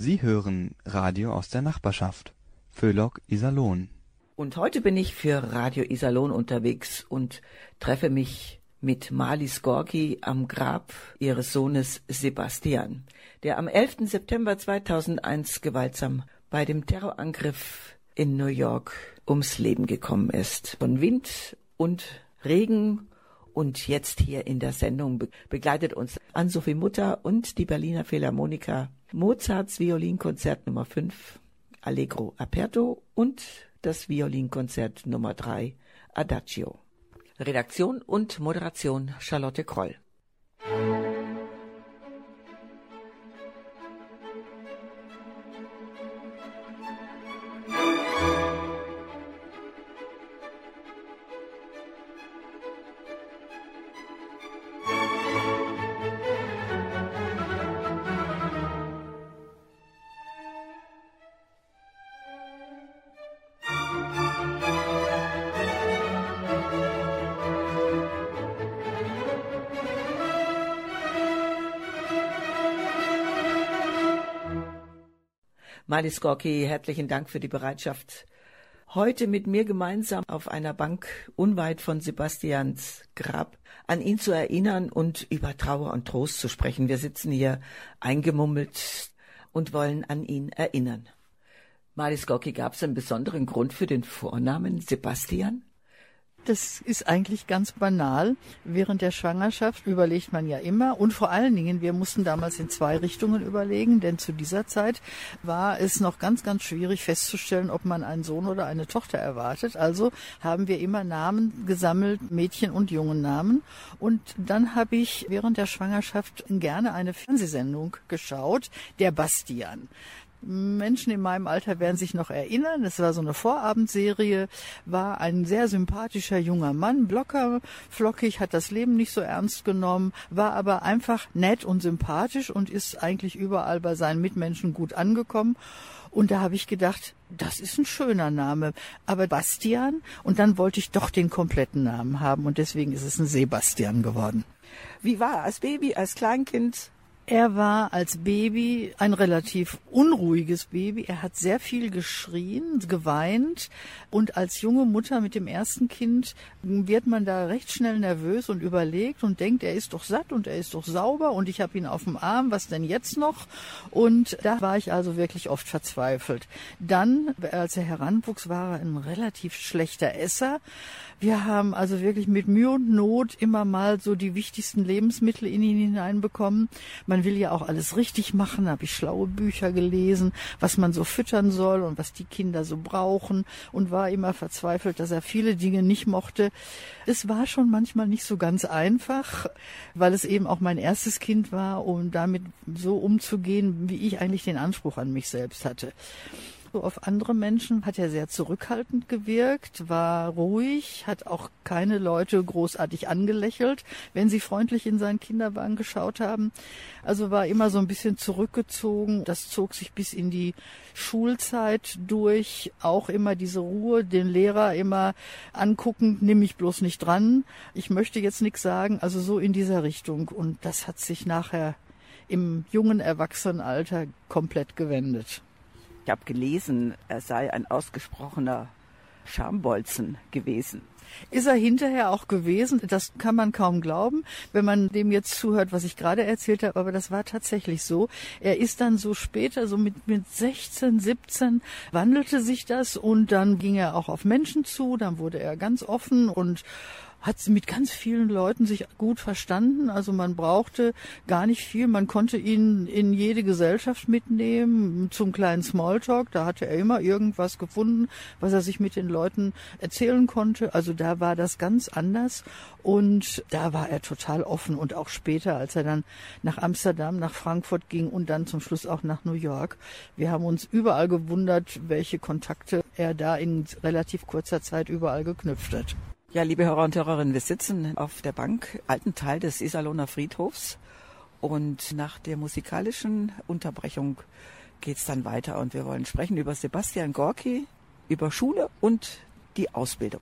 Sie hören Radio aus der Nachbarschaft. Föhlock Iserlohn. Und heute bin ich für Radio Iserlohn unterwegs und treffe mich mit Marlies Gorki am Grab ihres Sohnes Sebastian, der am 11. September 2001 gewaltsam bei dem Terrorangriff in New York ums Leben gekommen ist. Von Wind und Regen und jetzt hier in der Sendung begleitet uns Ann-Sophie Mutter und die Berliner Philharmoniker Mozarts Violinkonzert Nummer 5 Allegro Aperto und das Violinkonzert Nummer 3 Adagio. Redaktion und Moderation Charlotte Kroll. Malis Gorki, herzlichen Dank für die Bereitschaft, heute mit mir gemeinsam auf einer Bank unweit von Sebastians Grab an ihn zu erinnern und über Trauer und Trost zu sprechen. Wir sitzen hier eingemummelt und wollen an ihn erinnern. Malis Gorki, gab es einen besonderen Grund für den Vornamen Sebastian? Das ist eigentlich ganz banal. Während der Schwangerschaft überlegt man ja immer und vor allen Dingen, wir mussten damals in zwei Richtungen überlegen, denn zu dieser Zeit war es noch ganz, ganz schwierig festzustellen, ob man einen Sohn oder eine Tochter erwartet. Also haben wir immer Namen gesammelt, Mädchen- und Jungennamen. Und dann habe ich während der Schwangerschaft gerne eine Fernsehsendung geschaut, der Bastian. Menschen in meinem Alter werden sich noch erinnern. Es war so eine Vorabendserie, war ein sehr sympathischer junger Mann, blocker, flockig, hat das Leben nicht so ernst genommen, war aber einfach nett und sympathisch und ist eigentlich überall bei seinen Mitmenschen gut angekommen. Und da habe ich gedacht, das ist ein schöner Name. Aber Bastian, und dann wollte ich doch den kompletten Namen haben und deswegen ist es ein Sebastian geworden. Wie war er als Baby, als Kleinkind? Er war als Baby ein relativ unruhiges Baby. Er hat sehr viel geschrien, geweint. Und als junge Mutter mit dem ersten Kind wird man da recht schnell nervös und überlegt und denkt, er ist doch satt und er ist doch sauber und ich habe ihn auf dem Arm, was denn jetzt noch? Und da war ich also wirklich oft verzweifelt. Dann, als er heranwuchs, war er ein relativ schlechter Esser. Wir haben also wirklich mit Mühe und Not immer mal so die wichtigsten Lebensmittel in ihn hineinbekommen. Man will ja auch alles richtig machen, da habe ich schlaue Bücher gelesen, was man so füttern soll und was die Kinder so brauchen und war immer verzweifelt, dass er viele Dinge nicht mochte. Es war schon manchmal nicht so ganz einfach, weil es eben auch mein erstes Kind war, um damit so umzugehen, wie ich eigentlich den Anspruch an mich selbst hatte. So auf andere Menschen hat er sehr zurückhaltend gewirkt, war ruhig, hat auch keine Leute großartig angelächelt, wenn sie freundlich in seinen Kinderwagen geschaut haben. Also war immer so ein bisschen zurückgezogen. Das zog sich bis in die Schulzeit durch. Auch immer diese Ruhe, den Lehrer immer angucken, nimm mich bloß nicht dran. Ich möchte jetzt nichts sagen. Also so in dieser Richtung. Und das hat sich nachher im jungen Erwachsenenalter komplett gewendet. Ich habe gelesen, er sei ein ausgesprochener Schambolzen gewesen. Ist er hinterher auch gewesen? Das kann man kaum glauben, wenn man dem jetzt zuhört, was ich gerade erzählt habe, aber das war tatsächlich so. Er ist dann so später, so mit, mit 16, 17, wandelte sich das und dann ging er auch auf Menschen zu, dann wurde er ganz offen und hat mit ganz vielen Leuten sich gut verstanden. Also man brauchte gar nicht viel. Man konnte ihn in jede Gesellschaft mitnehmen zum kleinen Smalltalk. Da hatte er immer irgendwas gefunden, was er sich mit den Leuten erzählen konnte. Also da war das ganz anders. Und da war er total offen. Und auch später, als er dann nach Amsterdam, nach Frankfurt ging und dann zum Schluss auch nach New York. Wir haben uns überall gewundert, welche Kontakte er da in relativ kurzer Zeit überall geknüpft hat. Ja, liebe Hörer und Hörerinnen, wir sitzen auf der Bank, alten Teil des Iserlohner Friedhofs. Und nach der musikalischen Unterbrechung geht's dann weiter und wir wollen sprechen über Sebastian Gorki, über Schule und die Ausbildung.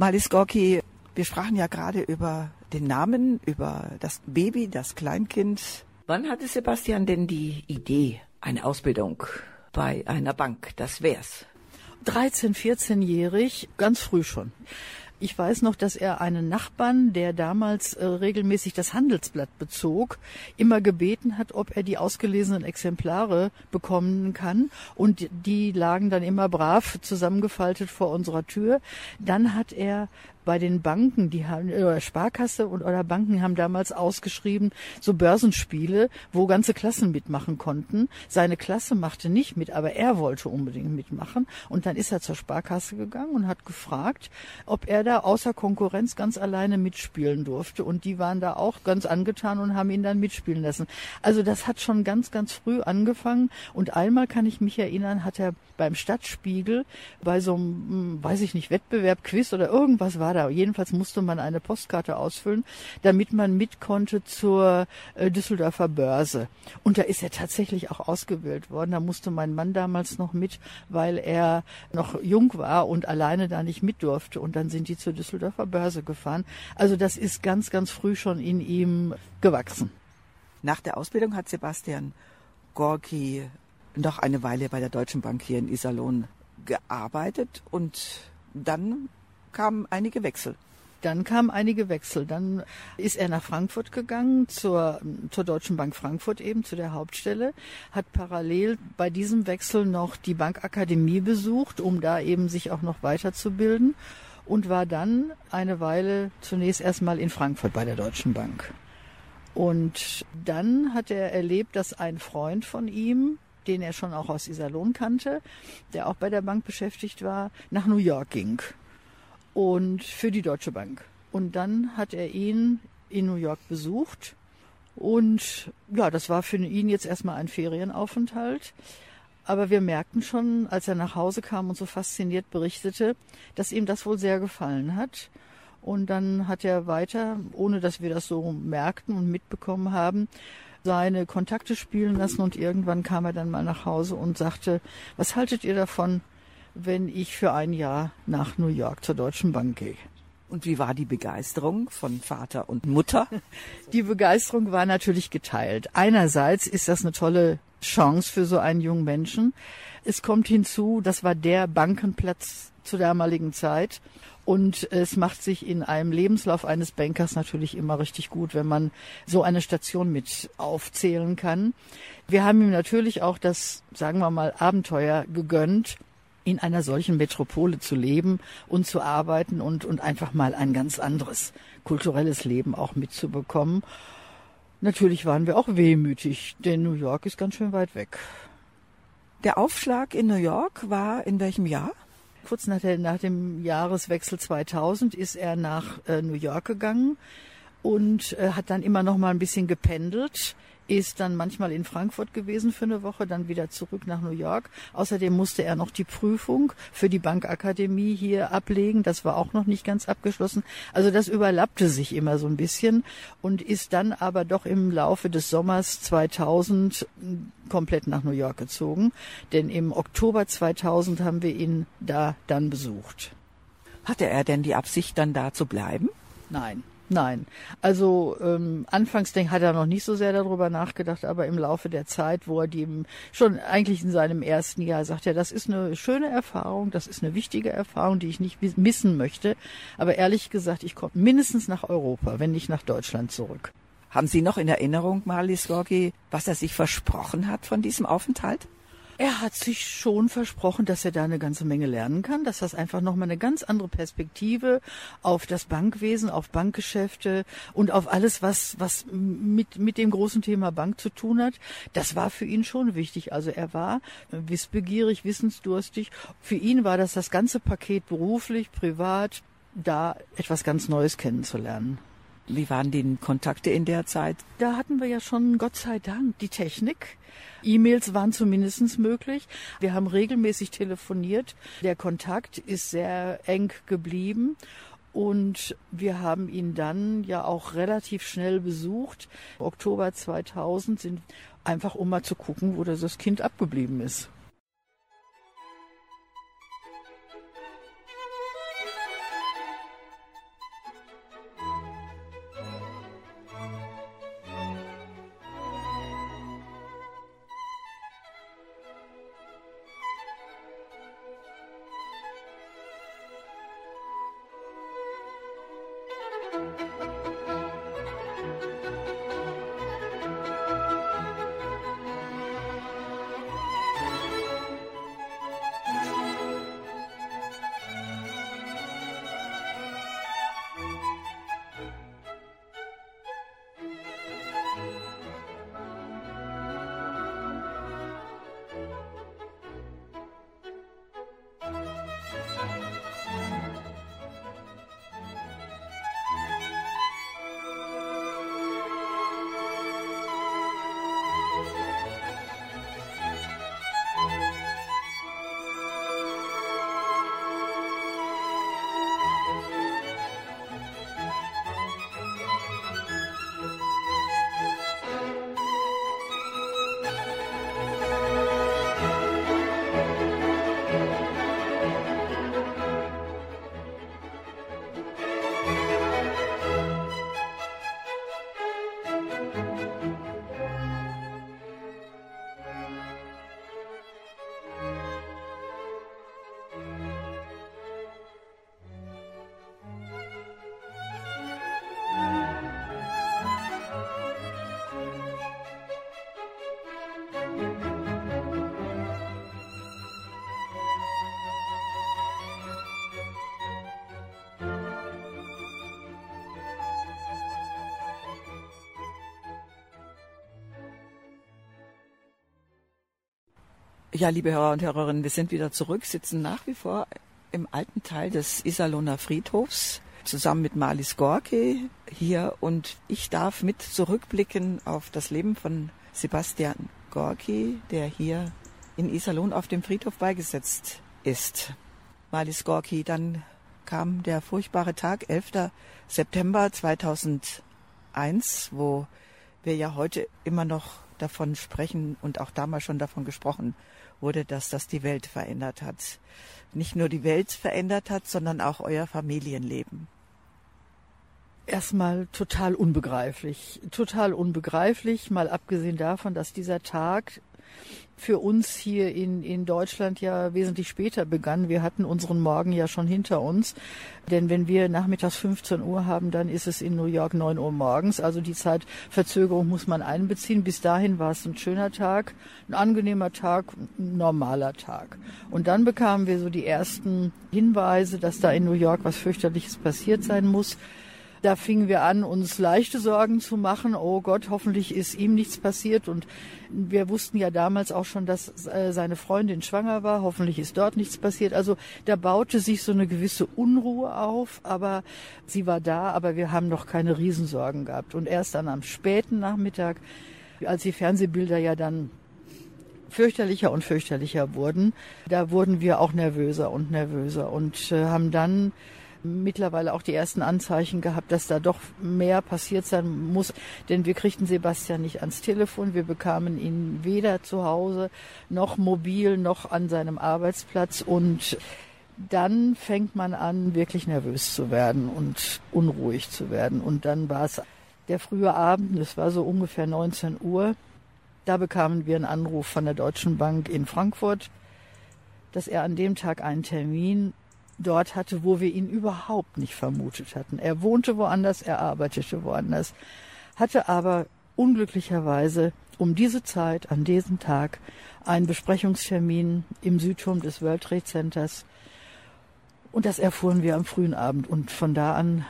Malis Gorki, wir sprachen ja gerade über den Namen, über das Baby, das Kleinkind. Wann hatte Sebastian denn die Idee, eine Ausbildung bei einer Bank? Das wär's. 13, 14-jährig, ganz früh schon. Ich weiß noch, dass er einen Nachbarn, der damals äh, regelmäßig das Handelsblatt bezog, immer gebeten hat, ob er die ausgelesenen Exemplare bekommen kann. Und die lagen dann immer brav zusammengefaltet vor unserer Tür. Dann hat er bei den Banken, die haben, oder Sparkasse und oder Banken haben damals ausgeschrieben, so Börsenspiele, wo ganze Klassen mitmachen konnten. Seine Klasse machte nicht mit, aber er wollte unbedingt mitmachen. Und dann ist er zur Sparkasse gegangen und hat gefragt, ob er da außer Konkurrenz ganz alleine mitspielen durfte. Und die waren da auch ganz angetan und haben ihn dann mitspielen lassen. Also das hat schon ganz, ganz früh angefangen. Und einmal kann ich mich erinnern, hat er beim Stadtspiegel bei so einem, hm, weiß ich nicht, Wettbewerb, Quiz oder irgendwas war da. Jedenfalls musste man eine Postkarte ausfüllen, damit man mit konnte zur äh, Düsseldorfer Börse. Und da ist er tatsächlich auch ausgewählt worden. Da musste mein Mann damals noch mit, weil er noch jung war und alleine da nicht mit durfte. Und dann sind die zur Düsseldorfer Börse gefahren. Also das ist ganz, ganz früh schon in ihm gewachsen. Nach der Ausbildung hat Sebastian Gorki noch eine Weile bei der Deutschen Bank hier in Iserlohn gearbeitet und dann kamen einige Wechsel. Dann kamen einige Wechsel. Dann ist er nach Frankfurt gegangen, zur, zur Deutschen Bank Frankfurt eben, zu der Hauptstelle, hat parallel bei diesem Wechsel noch die Bankakademie besucht, um da eben sich auch noch weiterzubilden und war dann eine Weile zunächst erstmal in Frankfurt bei der Deutschen Bank. Und dann hat er erlebt, dass ein Freund von ihm, den er schon auch aus Iserlohn kannte, der auch bei der Bank beschäftigt war, nach New York ging. Und für die Deutsche Bank. Und dann hat er ihn in New York besucht. Und ja, das war für ihn jetzt erstmal ein Ferienaufenthalt. Aber wir merkten schon, als er nach Hause kam und so fasziniert berichtete, dass ihm das wohl sehr gefallen hat. Und dann hat er weiter, ohne dass wir das so merkten und mitbekommen haben, seine Kontakte spielen lassen und irgendwann kam er dann mal nach Hause und sagte, was haltet ihr davon, wenn ich für ein Jahr nach New York zur Deutschen Bank gehe? Und wie war die Begeisterung von Vater und Mutter? Die Begeisterung war natürlich geteilt. Einerseits ist das eine tolle Chance für so einen jungen Menschen. Es kommt hinzu, das war der Bankenplatz zur damaligen Zeit. Und es macht sich in einem Lebenslauf eines Bankers natürlich immer richtig gut, wenn man so eine Station mit aufzählen kann. Wir haben ihm natürlich auch das, sagen wir mal, Abenteuer gegönnt, in einer solchen Metropole zu leben und zu arbeiten und, und einfach mal ein ganz anderes kulturelles Leben auch mitzubekommen. Natürlich waren wir auch wehmütig, denn New York ist ganz schön weit weg. Der Aufschlag in New York war in welchem Jahr? Kurz nach, der, nach dem Jahreswechsel 2000 ist er nach äh, New York gegangen und äh, hat dann immer noch mal ein bisschen gependelt ist dann manchmal in Frankfurt gewesen für eine Woche, dann wieder zurück nach New York. Außerdem musste er noch die Prüfung für die Bankakademie hier ablegen. Das war auch noch nicht ganz abgeschlossen. Also das überlappte sich immer so ein bisschen und ist dann aber doch im Laufe des Sommers 2000 komplett nach New York gezogen. Denn im Oktober 2000 haben wir ihn da dann besucht. Hatte er denn die Absicht, dann da zu bleiben? Nein. Nein, also ähm, anfangs denk, hat er noch nicht so sehr darüber nachgedacht, aber im Laufe der Zeit, wo er die schon eigentlich in seinem ersten Jahr sagt, ja, das ist eine schöne Erfahrung, das ist eine wichtige Erfahrung, die ich nicht missen möchte. Aber ehrlich gesagt, ich komme mindestens nach Europa, wenn nicht nach Deutschland zurück. Haben Sie noch in Erinnerung, Marlies Gorgi, was er sich versprochen hat von diesem Aufenthalt? Er hat sich schon versprochen, dass er da eine ganze Menge lernen kann, dass das einfach nochmal eine ganz andere Perspektive auf das Bankwesen, auf Bankgeschäfte und auf alles, was, was mit, mit dem großen Thema Bank zu tun hat. Das war für ihn schon wichtig. Also er war wissbegierig, wissensdurstig. Für ihn war das das ganze Paket beruflich, privat, da etwas ganz Neues kennenzulernen. Wie waren die Kontakte in der Zeit? Da hatten wir ja schon, Gott sei Dank, die Technik. E-Mails waren zumindest möglich. Wir haben regelmäßig telefoniert. Der Kontakt ist sehr eng geblieben. Und wir haben ihn dann ja auch relativ schnell besucht. Oktober 2000 sind einfach um mal zu gucken, wo das Kind abgeblieben ist. Ja, liebe Hörer und Hörerinnen, wir sind wieder zurück, sitzen nach wie vor im alten Teil des Iserlohner Friedhofs zusammen mit Marlies Gorki hier und ich darf mit zurückblicken auf das Leben von Sebastian Gorki, der hier in Iserlohn auf dem Friedhof beigesetzt ist. Marlies Gorki, dann kam der furchtbare Tag, 11. September 2001, wo wir ja heute immer noch davon sprechen und auch damals schon davon gesprochen wurde, dass das die Welt verändert hat. Nicht nur die Welt verändert hat, sondern auch euer Familienleben. Erstmal total unbegreiflich. Total unbegreiflich, mal abgesehen davon, dass dieser Tag für uns hier in, in Deutschland ja wesentlich später begann. Wir hatten unseren Morgen ja schon hinter uns. Denn wenn wir nachmittags 15 Uhr haben, dann ist es in New York 9 Uhr morgens. Also die Zeitverzögerung muss man einbeziehen. Bis dahin war es ein schöner Tag, ein angenehmer Tag, ein normaler Tag. Und dann bekamen wir so die ersten Hinweise, dass da in New York was fürchterliches passiert sein muss. Da fingen wir an, uns leichte Sorgen zu machen. Oh Gott, hoffentlich ist ihm nichts passiert. Und wir wussten ja damals auch schon, dass äh, seine Freundin schwanger war. Hoffentlich ist dort nichts passiert. Also da baute sich so eine gewisse Unruhe auf. Aber sie war da, aber wir haben noch keine Riesensorgen gehabt. Und erst dann am späten Nachmittag, als die Fernsehbilder ja dann fürchterlicher und fürchterlicher wurden, da wurden wir auch nervöser und nervöser und äh, haben dann mittlerweile auch die ersten Anzeichen gehabt, dass da doch mehr passiert sein muss. Denn wir kriegten Sebastian nicht ans Telefon. Wir bekamen ihn weder zu Hause noch mobil noch an seinem Arbeitsplatz. Und dann fängt man an, wirklich nervös zu werden und unruhig zu werden. Und dann war es der frühe Abend, es war so ungefähr 19 Uhr. Da bekamen wir einen Anruf von der Deutschen Bank in Frankfurt, dass er an dem Tag einen Termin dort hatte, wo wir ihn überhaupt nicht vermutet hatten. Er wohnte woanders, er arbeitete woanders, hatte aber unglücklicherweise um diese Zeit, an diesem Tag, einen Besprechungstermin im Südturm des World Trade Centers. Und das erfuhren wir am frühen Abend. Und von da an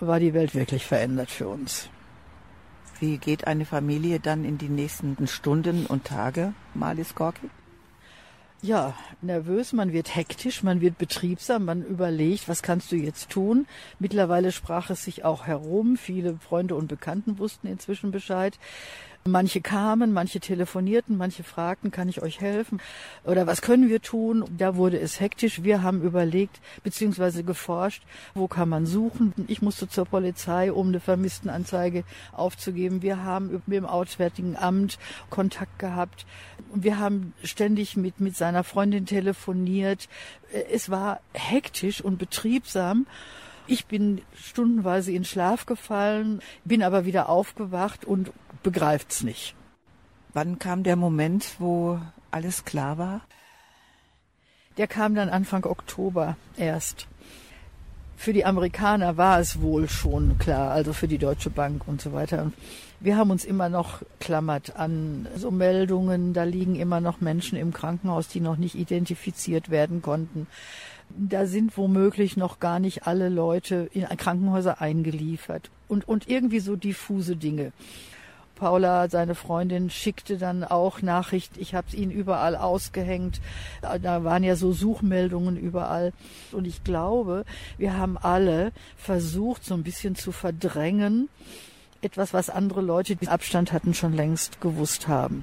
war die Welt wirklich verändert für uns. Wie geht eine Familie dann in die nächsten Stunden und Tage, Malis Gorki? Ja, nervös, man wird hektisch, man wird betriebsam, man überlegt, was kannst du jetzt tun. Mittlerweile sprach es sich auch herum, viele Freunde und Bekannten wussten inzwischen Bescheid. Manche kamen, manche telefonierten, manche fragten, kann ich euch helfen oder was können wir tun? Da wurde es hektisch. Wir haben überlegt bzw. geforscht, wo kann man suchen. Ich musste zur Polizei, um eine Vermisstenanzeige aufzugeben. Wir haben mit dem Auswärtigen Amt Kontakt gehabt. Wir haben ständig mit, mit seiner Freundin telefoniert. Es war hektisch und betriebsam. Ich bin stundenweise in Schlaf gefallen, bin aber wieder aufgewacht und begreift's nicht. Wann kam der Moment, wo alles klar war? Der kam dann Anfang Oktober erst. für die Amerikaner war es wohl schon klar, also für die Deutsche Bank und so weiter. Wir haben uns immer noch klammert an so Meldungen, da liegen immer noch Menschen im Krankenhaus, die noch nicht identifiziert werden konnten. Da sind womöglich noch gar nicht alle Leute in Krankenhäuser eingeliefert und, und irgendwie so diffuse Dinge. Paula, seine Freundin, schickte dann auch Nachricht. Ich habe ihn überall ausgehängt. Da waren ja so Suchmeldungen überall. Und ich glaube, wir haben alle versucht, so ein bisschen zu verdrängen. Etwas, was andere Leute, die Abstand hatten, schon längst gewusst haben.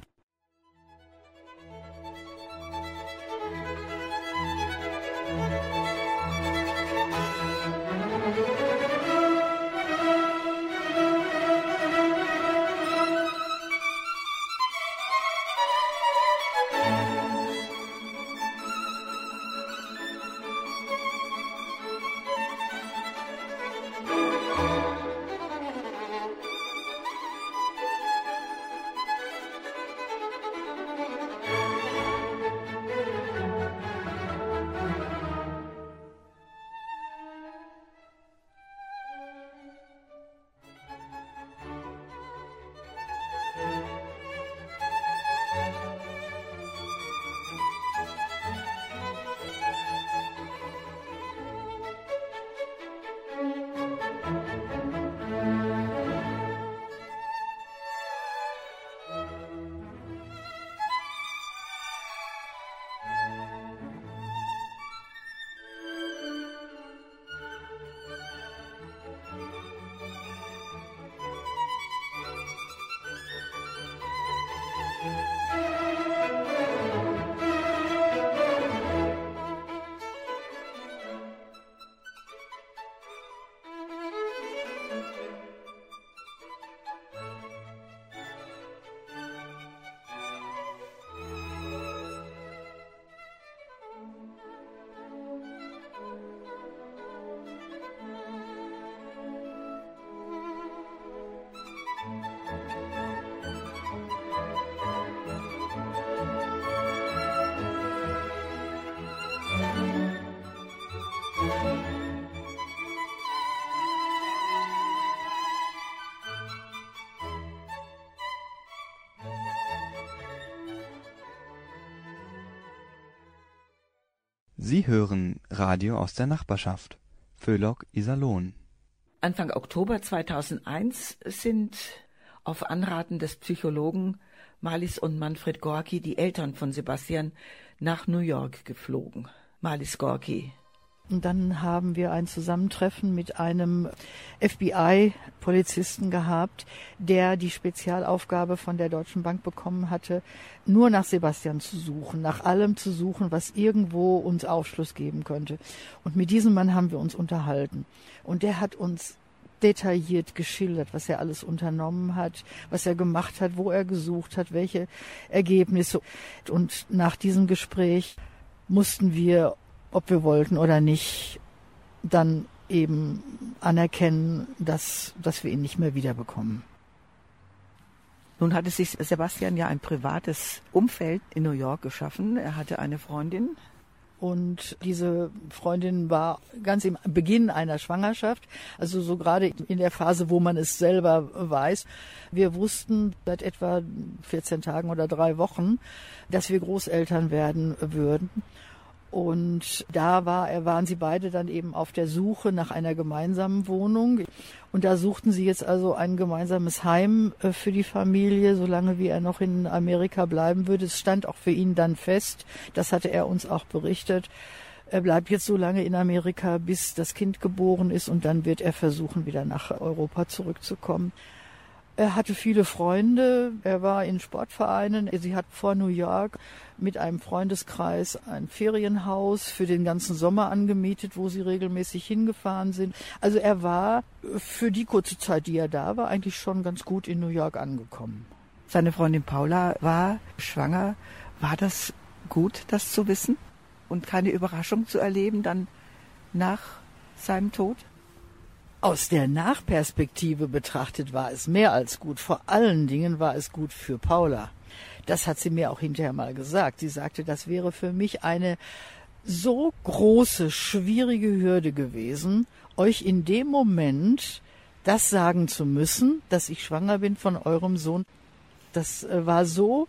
Sie hören Radio aus der Nachbarschaft. Föhlock Iserlohn. Anfang Oktober 2001 sind auf Anraten des Psychologen Malis und Manfred Gorki die Eltern von Sebastian nach New York geflogen. Malis Gorki. Und dann haben wir ein Zusammentreffen mit einem FBI-Polizisten gehabt, der die Spezialaufgabe von der Deutschen Bank bekommen hatte, nur nach Sebastian zu suchen, nach allem zu suchen, was irgendwo uns Aufschluss geben könnte. Und mit diesem Mann haben wir uns unterhalten. Und der hat uns detailliert geschildert, was er alles unternommen hat, was er gemacht hat, wo er gesucht hat, welche Ergebnisse. Und nach diesem Gespräch mussten wir ob wir wollten oder nicht, dann eben anerkennen, dass, dass wir ihn nicht mehr wiederbekommen. Nun hatte sich Sebastian ja ein privates Umfeld in New York geschaffen. Er hatte eine Freundin. Und diese Freundin war ganz im Beginn einer Schwangerschaft, also so gerade in der Phase, wo man es selber weiß. Wir wussten seit etwa 14 Tagen oder drei Wochen, dass wir Großeltern werden würden. Und da war, waren sie beide dann eben auf der Suche nach einer gemeinsamen Wohnung. Und da suchten sie jetzt also ein gemeinsames Heim äh, für die Familie, solange wie er noch in Amerika bleiben würde. Es stand auch für ihn dann fest. Das hatte er uns auch berichtet. Er bleibt jetzt so lange in Amerika, bis das Kind geboren ist und dann wird er versuchen, wieder nach Europa zurückzukommen. Er hatte viele Freunde, er war in Sportvereinen. Sie hat vor New York mit einem Freundeskreis ein Ferienhaus für den ganzen Sommer angemietet, wo sie regelmäßig hingefahren sind. Also er war für die kurze Zeit, die er da war, eigentlich schon ganz gut in New York angekommen. Seine Freundin Paula war schwanger. War das gut, das zu wissen und keine Überraschung zu erleben dann nach seinem Tod? Aus der Nachperspektive betrachtet war es mehr als gut. Vor allen Dingen war es gut für Paula. Das hat sie mir auch hinterher mal gesagt. Sie sagte, das wäre für mich eine so große, schwierige Hürde gewesen, euch in dem Moment das sagen zu müssen, dass ich schwanger bin von eurem Sohn. Das äh, war so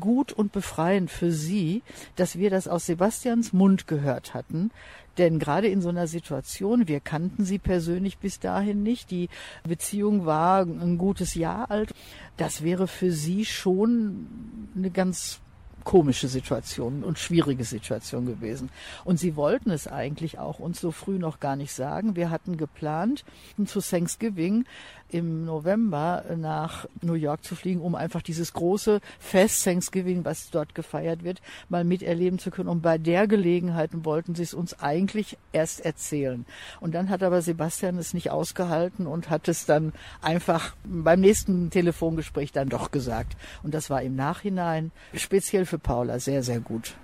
gut und befreiend für sie, dass wir das aus Sebastians Mund gehört hatten. Denn gerade in so einer Situation, wir kannten sie persönlich bis dahin nicht, die Beziehung war ein gutes Jahr alt, das wäre für sie schon eine ganz komische Situation und schwierige Situation gewesen. Und sie wollten es eigentlich auch uns so früh noch gar nicht sagen. Wir hatten geplant, zu Thanksgiving im November nach New York zu fliegen, um einfach dieses große Fest Thanksgiving, was dort gefeiert wird, mal miterleben zu können. Und bei der Gelegenheit wollten sie es uns eigentlich erst erzählen. Und dann hat aber Sebastian es nicht ausgehalten und hat es dann einfach beim nächsten Telefongespräch dann doch gesagt. Und das war im Nachhinein speziell für Paula sehr, sehr gut.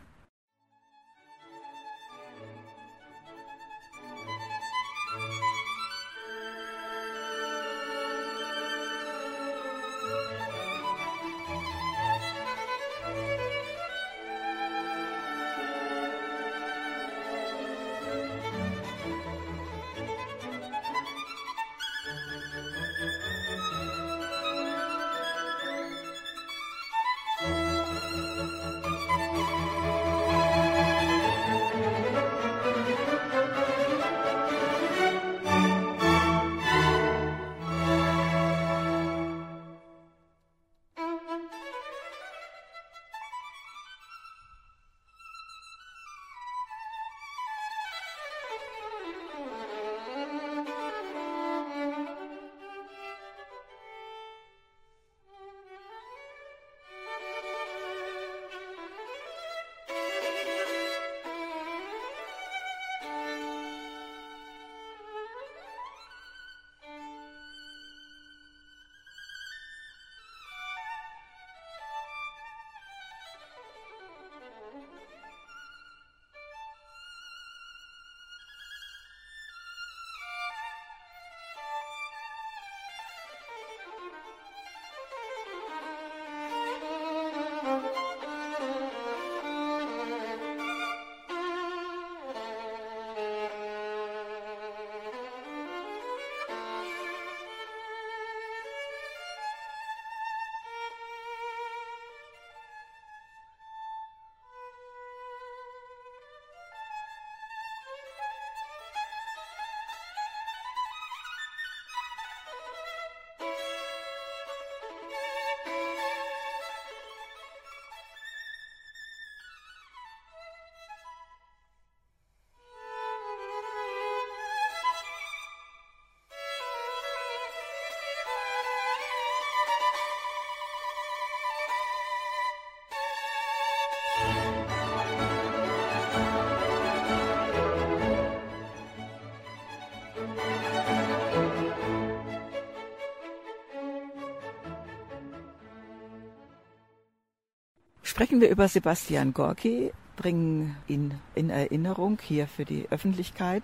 Sprechen wir über Sebastian Gorki, bringen ihn in Erinnerung hier für die Öffentlichkeit.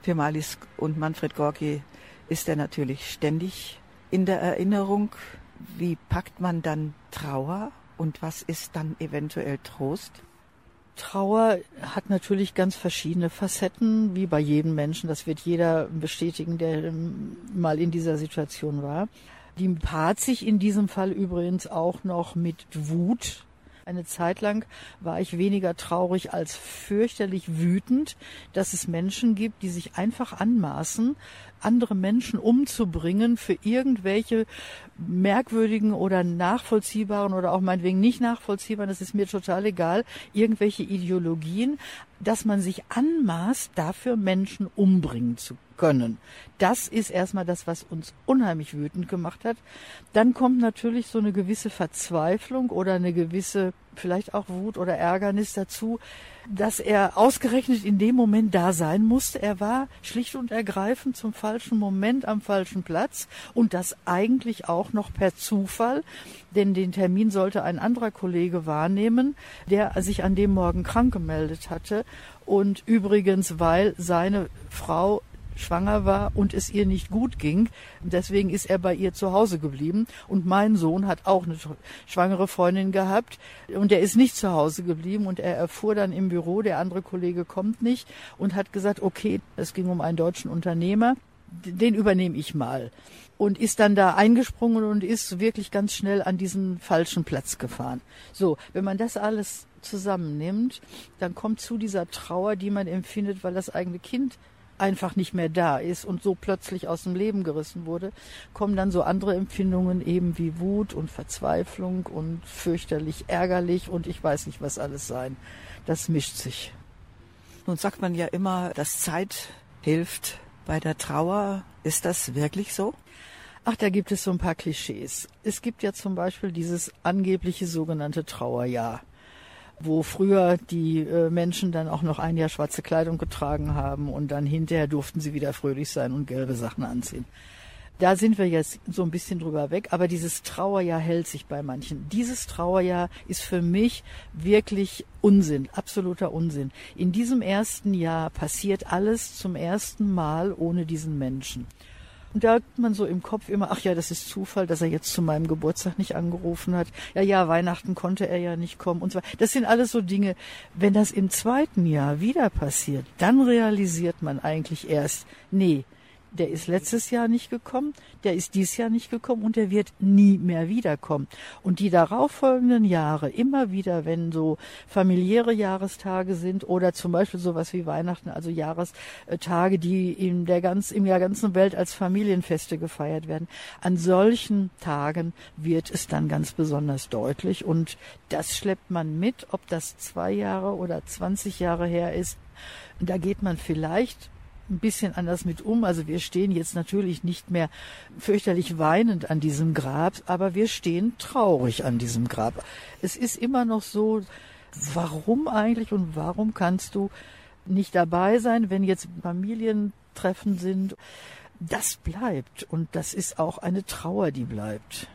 Für Malis und Manfred Gorki ist er natürlich ständig in der Erinnerung. Wie packt man dann Trauer und was ist dann eventuell Trost? Trauer hat natürlich ganz verschiedene Facetten, wie bei jedem Menschen. Das wird jeder bestätigen, der mal in dieser Situation war. Die paart sich in diesem Fall übrigens auch noch mit Wut, eine Zeit lang war ich weniger traurig als fürchterlich wütend, dass es Menschen gibt, die sich einfach anmaßen, andere Menschen umzubringen für irgendwelche merkwürdigen oder nachvollziehbaren oder auch meinetwegen nicht nachvollziehbaren, das ist mir total egal, irgendwelche Ideologien, dass man sich anmaßt, dafür Menschen umbringen zu können. Das ist erstmal das, was uns unheimlich wütend gemacht hat. Dann kommt natürlich so eine gewisse Verzweiflung oder eine gewisse vielleicht auch Wut oder Ärgernis dazu, dass er ausgerechnet in dem Moment da sein musste. Er war schlicht und ergreifend zum falschen Moment am falschen Platz und das eigentlich auch noch per Zufall, denn den Termin sollte ein anderer Kollege wahrnehmen, der sich an dem Morgen krank gemeldet hatte und übrigens, weil seine Frau schwanger war und es ihr nicht gut ging. Deswegen ist er bei ihr zu Hause geblieben. Und mein Sohn hat auch eine schwangere Freundin gehabt und er ist nicht zu Hause geblieben und er erfuhr dann im Büro, der andere Kollege kommt nicht und hat gesagt, okay, es ging um einen deutschen Unternehmer, den übernehme ich mal. Und ist dann da eingesprungen und ist wirklich ganz schnell an diesen falschen Platz gefahren. So, wenn man das alles zusammennimmt, dann kommt zu dieser Trauer, die man empfindet, weil das eigene Kind einfach nicht mehr da ist und so plötzlich aus dem Leben gerissen wurde, kommen dann so andere Empfindungen eben wie Wut und Verzweiflung und fürchterlich ärgerlich und ich weiß nicht, was alles sein. Das mischt sich. Nun sagt man ja immer, dass Zeit hilft bei der Trauer. Ist das wirklich so? Ach, da gibt es so ein paar Klischees. Es gibt ja zum Beispiel dieses angebliche sogenannte Trauerjahr wo früher die äh, Menschen dann auch noch ein Jahr schwarze Kleidung getragen haben und dann hinterher durften sie wieder fröhlich sein und gelbe Sachen anziehen. Da sind wir jetzt so ein bisschen drüber weg, aber dieses Trauerjahr hält sich bei manchen. Dieses Trauerjahr ist für mich wirklich Unsinn, absoluter Unsinn. In diesem ersten Jahr passiert alles zum ersten Mal ohne diesen Menschen. Und da hat man so im Kopf immer, ach ja, das ist Zufall, dass er jetzt zu meinem Geburtstag nicht angerufen hat. Ja, ja, Weihnachten konnte er ja nicht kommen und so. Das sind alles so Dinge. Wenn das im zweiten Jahr wieder passiert, dann realisiert man eigentlich erst, nee, der ist letztes Jahr nicht gekommen, der ist dieses Jahr nicht gekommen und der wird nie mehr wiederkommen. Und die darauffolgenden Jahre, immer wieder, wenn so familiäre Jahrestage sind oder zum Beispiel sowas wie Weihnachten, also Jahrestage, die in der ganz, in der ganzen Welt als Familienfeste gefeiert werden, an solchen Tagen wird es dann ganz besonders deutlich und das schleppt man mit, ob das zwei Jahre oder 20 Jahre her ist. Da geht man vielleicht ein bisschen anders mit um. Also wir stehen jetzt natürlich nicht mehr fürchterlich weinend an diesem Grab, aber wir stehen traurig an diesem Grab. Es ist immer noch so, warum eigentlich und warum kannst du nicht dabei sein, wenn jetzt Familientreffen sind? Das bleibt und das ist auch eine Trauer, die bleibt.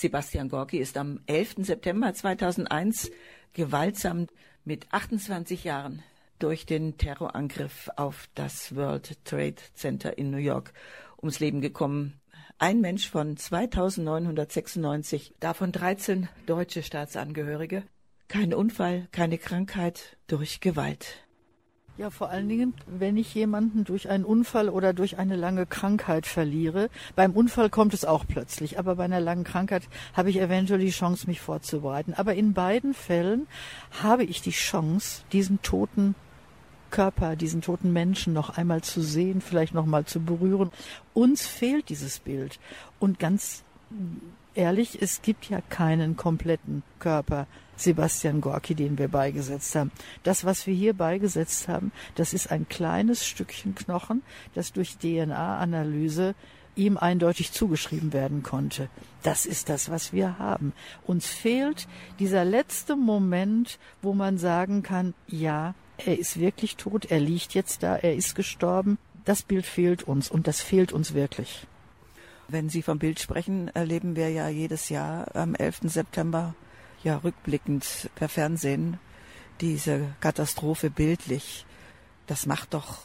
Sebastian Gorki ist am 11. September 2001 gewaltsam mit 28 Jahren durch den Terrorangriff auf das World Trade Center in New York ums Leben gekommen. Ein Mensch von 2996, davon 13 deutsche Staatsangehörige. Kein Unfall, keine Krankheit durch Gewalt. Ja, vor allen Dingen, wenn ich jemanden durch einen Unfall oder durch eine lange Krankheit verliere. Beim Unfall kommt es auch plötzlich, aber bei einer langen Krankheit habe ich eventuell die Chance, mich vorzubereiten. Aber in beiden Fällen habe ich die Chance, diesen toten Körper, diesen toten Menschen noch einmal zu sehen, vielleicht noch mal zu berühren. Uns fehlt dieses Bild. Und ganz ehrlich, es gibt ja keinen kompletten Körper Sebastian Gorki, den wir beigesetzt haben. Das, was wir hier beigesetzt haben, das ist ein kleines Stückchen Knochen, das durch DNA-Analyse ihm eindeutig zugeschrieben werden konnte. Das ist das, was wir haben. Uns fehlt dieser letzte Moment, wo man sagen kann, ja, er ist wirklich tot, er liegt jetzt da, er ist gestorben. Das Bild fehlt uns und das fehlt uns wirklich. Wenn Sie vom Bild sprechen, erleben wir ja jedes Jahr am 11. September ja rückblickend per Fernsehen diese Katastrophe bildlich. Das macht doch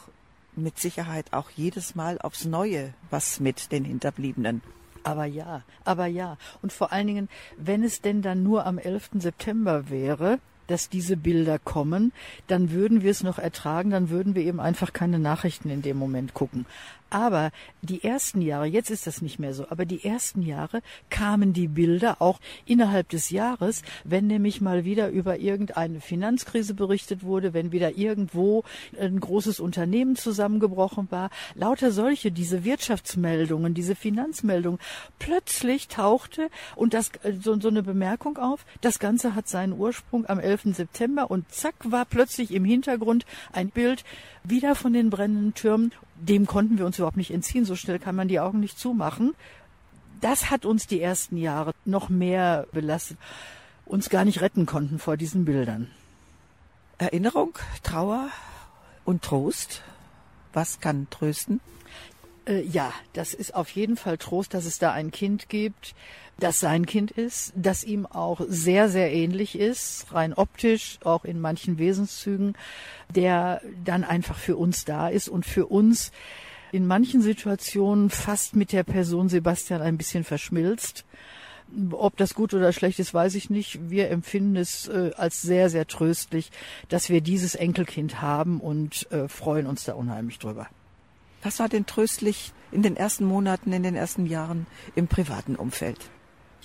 mit Sicherheit auch jedes Mal aufs Neue was mit den Hinterbliebenen. Aber ja, aber ja. Und vor allen Dingen, wenn es denn dann nur am 11. September wäre, dass diese Bilder kommen, dann würden wir es noch ertragen, dann würden wir eben einfach keine Nachrichten in dem Moment gucken. Aber die ersten Jahre, jetzt ist das nicht mehr so, aber die ersten Jahre kamen die Bilder auch innerhalb des Jahres, wenn nämlich mal wieder über irgendeine Finanzkrise berichtet wurde, wenn wieder irgendwo ein großes Unternehmen zusammengebrochen war. Lauter solche, diese Wirtschaftsmeldungen, diese Finanzmeldungen. Plötzlich tauchte und das, so, so eine Bemerkung auf, das Ganze hat seinen Ursprung am 11. September und zack war plötzlich im Hintergrund ein Bild wieder von den brennenden Türmen dem konnten wir uns überhaupt nicht entziehen. So schnell kann man die Augen nicht zumachen. Das hat uns die ersten Jahre noch mehr belastet, uns gar nicht retten konnten vor diesen Bildern. Erinnerung, Trauer und Trost. Was kann trösten? Äh, ja, das ist auf jeden Fall Trost, dass es da ein Kind gibt, das sein Kind ist, das ihm auch sehr, sehr ähnlich ist, rein optisch, auch in manchen Wesenszügen, der dann einfach für uns da ist und für uns in manchen Situationen fast mit der Person Sebastian ein bisschen verschmilzt. Ob das gut oder schlecht ist, weiß ich nicht. Wir empfinden es äh, als sehr, sehr tröstlich, dass wir dieses Enkelkind haben und äh, freuen uns da unheimlich drüber. Was war denn tröstlich in den ersten Monaten, in den ersten Jahren im privaten Umfeld?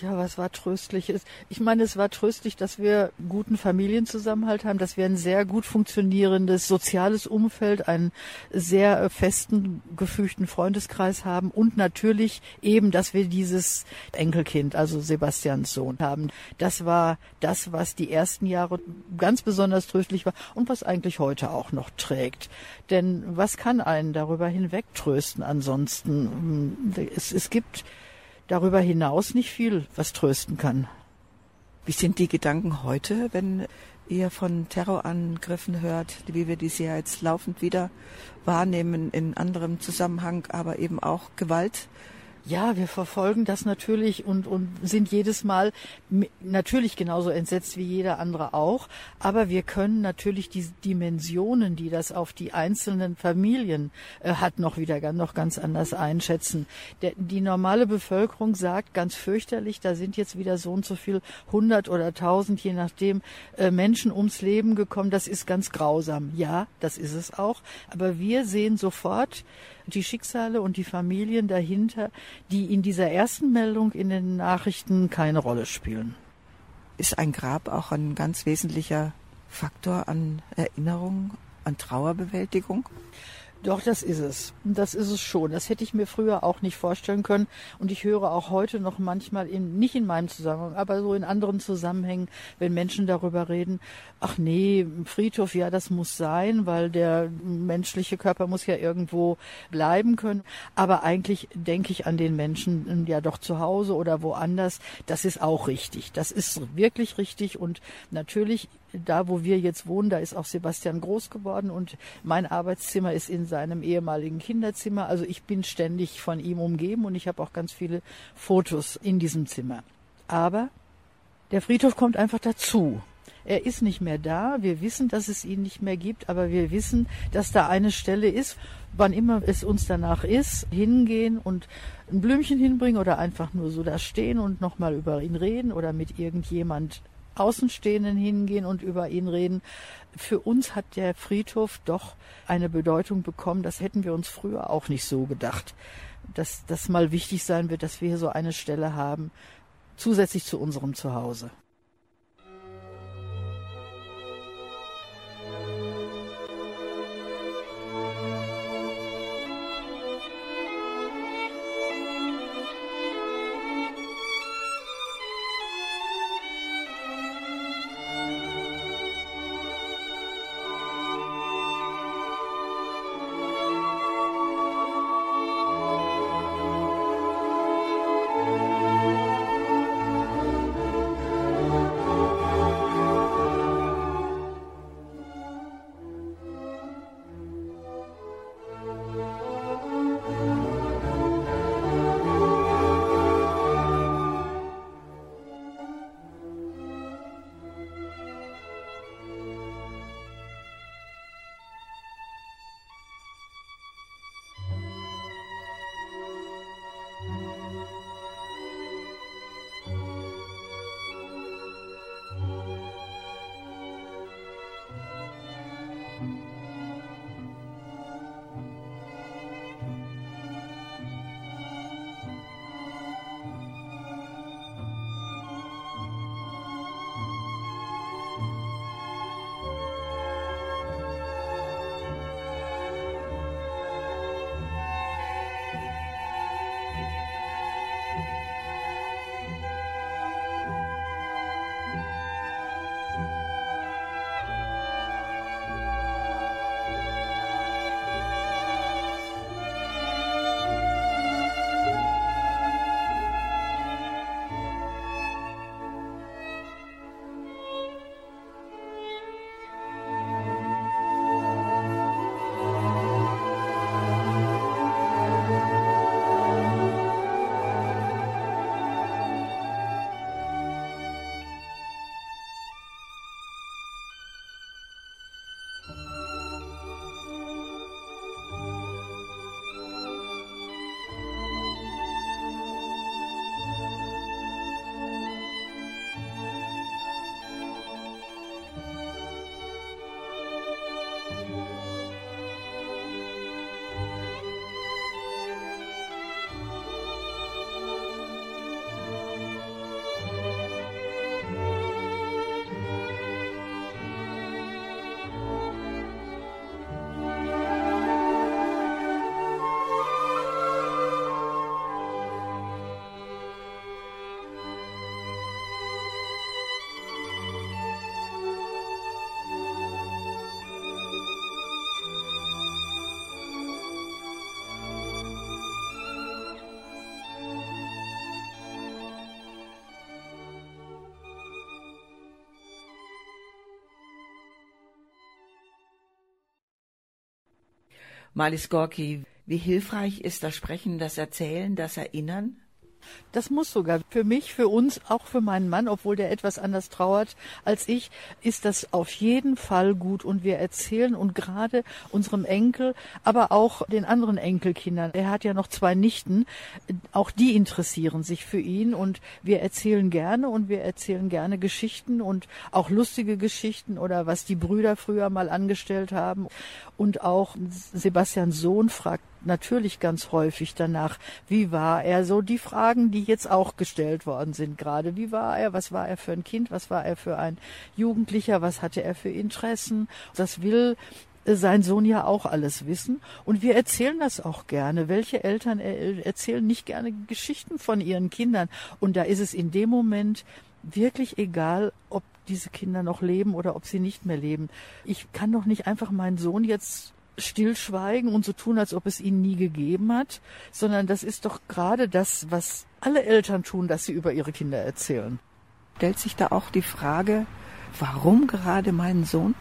Ja, was war tröstlich? Ich meine, es war tröstlich, dass wir guten Familienzusammenhalt haben, dass wir ein sehr gut funktionierendes soziales Umfeld, einen sehr festen, gefügten Freundeskreis haben und natürlich eben, dass wir dieses Enkelkind, also Sebastians Sohn haben. Das war das, was die ersten Jahre ganz besonders tröstlich war und was eigentlich heute auch noch trägt. Denn was kann einen darüber hinweg trösten ansonsten? Es, es gibt darüber hinaus nicht viel, was trösten kann. Wie sind die Gedanken heute, wenn ihr von Terrorangriffen hört, wie wir diese ja jetzt laufend wieder wahrnehmen in anderem Zusammenhang, aber eben auch Gewalt? Ja, wir verfolgen das natürlich und, und sind jedes Mal natürlich genauso entsetzt wie jeder andere auch. Aber wir können natürlich die Dimensionen, die das auf die einzelnen Familien äh, hat, noch wieder noch ganz anders einschätzen. Der, die normale Bevölkerung sagt ganz fürchterlich, da sind jetzt wieder so und so viel hundert oder tausend, je nachdem, äh, Menschen ums Leben gekommen. Das ist ganz grausam. Ja, das ist es auch. Aber wir sehen sofort, die Schicksale und die Familien dahinter, die in dieser ersten Meldung in den Nachrichten keine Rolle spielen. Ist ein Grab auch ein ganz wesentlicher Faktor an Erinnerung, an Trauerbewältigung? Doch, das ist es. Das ist es schon. Das hätte ich mir früher auch nicht vorstellen können. Und ich höre auch heute noch manchmal, in, nicht in meinem Zusammenhang, aber so in anderen Zusammenhängen, wenn Menschen darüber reden, ach nee, Friedhof, ja, das muss sein, weil der menschliche Körper muss ja irgendwo bleiben können. Aber eigentlich denke ich an den Menschen hm, ja doch zu Hause oder woanders. Das ist auch richtig. Das ist wirklich richtig. Und natürlich da, wo wir jetzt wohnen, da ist auch Sebastian groß geworden und mein Arbeitszimmer ist in seinem ehemaligen Kinderzimmer. Also ich bin ständig von ihm umgeben und ich habe auch ganz viele Fotos in diesem Zimmer. Aber der Friedhof kommt einfach dazu. Er ist nicht mehr da. Wir wissen, dass es ihn nicht mehr gibt, aber wir wissen, dass da eine Stelle ist, wann immer es uns danach ist, hingehen und ein Blümchen hinbringen oder einfach nur so da stehen und nochmal über ihn reden oder mit irgendjemand Außenstehenden hingehen und über ihn reden. Für uns hat der Friedhof doch eine Bedeutung bekommen, das hätten wir uns früher auch nicht so gedacht, dass das mal wichtig sein wird, dass wir hier so eine Stelle haben, zusätzlich zu unserem Zuhause. Malis Gorki, wie hilfreich ist das Sprechen, das Erzählen, das Erinnern? Das muss sogar für mich, für uns, auch für meinen Mann, obwohl der etwas anders trauert als ich, ist das auf jeden Fall gut. Und wir erzählen und gerade unserem Enkel, aber auch den anderen Enkelkindern, er hat ja noch zwei Nichten, auch die interessieren sich für ihn und wir erzählen gerne und wir erzählen gerne Geschichten und auch lustige Geschichten oder was die Brüder früher mal angestellt haben. Und auch Sebastians Sohn fragt natürlich ganz häufig danach, wie war er? So die Fragen, die jetzt auch gestellt worden sind gerade. Wie war er? Was war er für ein Kind? Was war er für ein Jugendlicher? Was hatte er für Interessen? Das will sein Sohn ja auch alles wissen. Und wir erzählen das auch gerne. Welche Eltern erzählen nicht gerne Geschichten von ihren Kindern? Und da ist es in dem Moment wirklich egal, ob diese Kinder noch leben oder ob sie nicht mehr leben. Ich kann doch nicht einfach meinen Sohn jetzt stillschweigen und so tun, als ob es ihn nie gegeben hat, sondern das ist doch gerade das, was alle Eltern tun, dass sie über ihre Kinder erzählen. Stellt sich da auch die Frage, warum gerade meinen Sohn?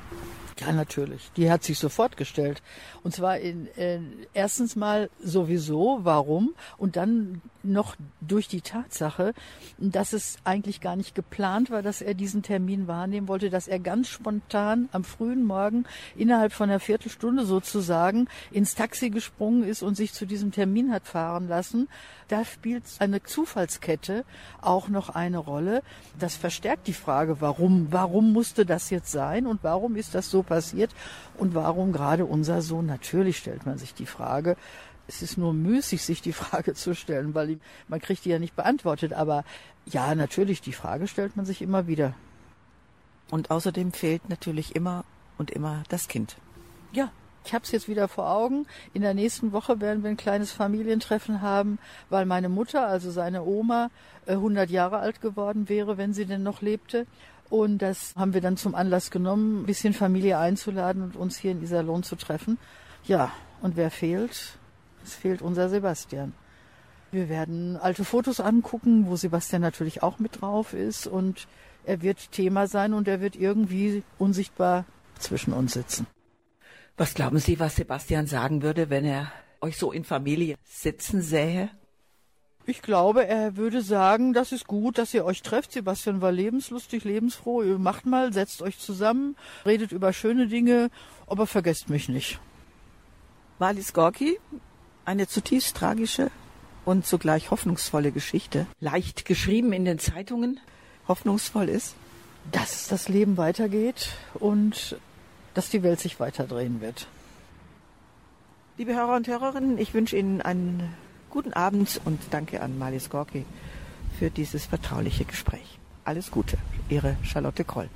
Ja, natürlich. Die hat sich sofort gestellt. Und zwar in, äh, erstens mal sowieso, warum? Und dann noch durch die Tatsache, dass es eigentlich gar nicht geplant war, dass er diesen Termin wahrnehmen wollte, dass er ganz spontan am frühen Morgen innerhalb von einer Viertelstunde sozusagen ins Taxi gesprungen ist und sich zu diesem Termin hat fahren lassen. Da spielt eine Zufallskette auch noch eine Rolle. Das verstärkt die Frage, warum, warum musste das jetzt sein und warum ist das so passiert und warum gerade unser Sohn? Natürlich stellt man sich die Frage, es ist nur müßig, sich die Frage zu stellen, weil man kriegt die ja nicht beantwortet. Aber ja, natürlich, die Frage stellt man sich immer wieder. Und außerdem fehlt natürlich immer und immer das Kind. Ja, ich habe es jetzt wieder vor Augen. In der nächsten Woche werden wir ein kleines Familientreffen haben, weil meine Mutter, also seine Oma, 100 äh, Jahre alt geworden wäre, wenn sie denn noch lebte. Und das haben wir dann zum Anlass genommen, ein bisschen Familie einzuladen und uns hier in Iserlohn zu treffen. Ja, und wer fehlt? Es fehlt unser Sebastian. Wir werden alte Fotos angucken, wo Sebastian natürlich auch mit drauf ist und er wird Thema sein und er wird irgendwie unsichtbar zwischen uns sitzen. Was glauben Sie, was Sebastian sagen würde, wenn er euch so in Familie sitzen sähe? Ich glaube, er würde sagen, das ist gut, dass ihr euch trefft. Sebastian war lebenslustig, lebensfroh. Ihr macht mal, setzt euch zusammen, redet über schöne Dinge, aber vergesst mich nicht. Marlies Gorki, eine zutiefst tragische und zugleich hoffnungsvolle Geschichte. Leicht geschrieben in den Zeitungen, hoffnungsvoll ist. Dass das Leben weitergeht und dass die Welt sich weiterdrehen wird. Liebe Hörer und Hörerinnen, ich wünsche Ihnen einen guten Abend und danke an Marlies Gorki für dieses vertrauliche Gespräch. Alles Gute, Ihre Charlotte Kroll.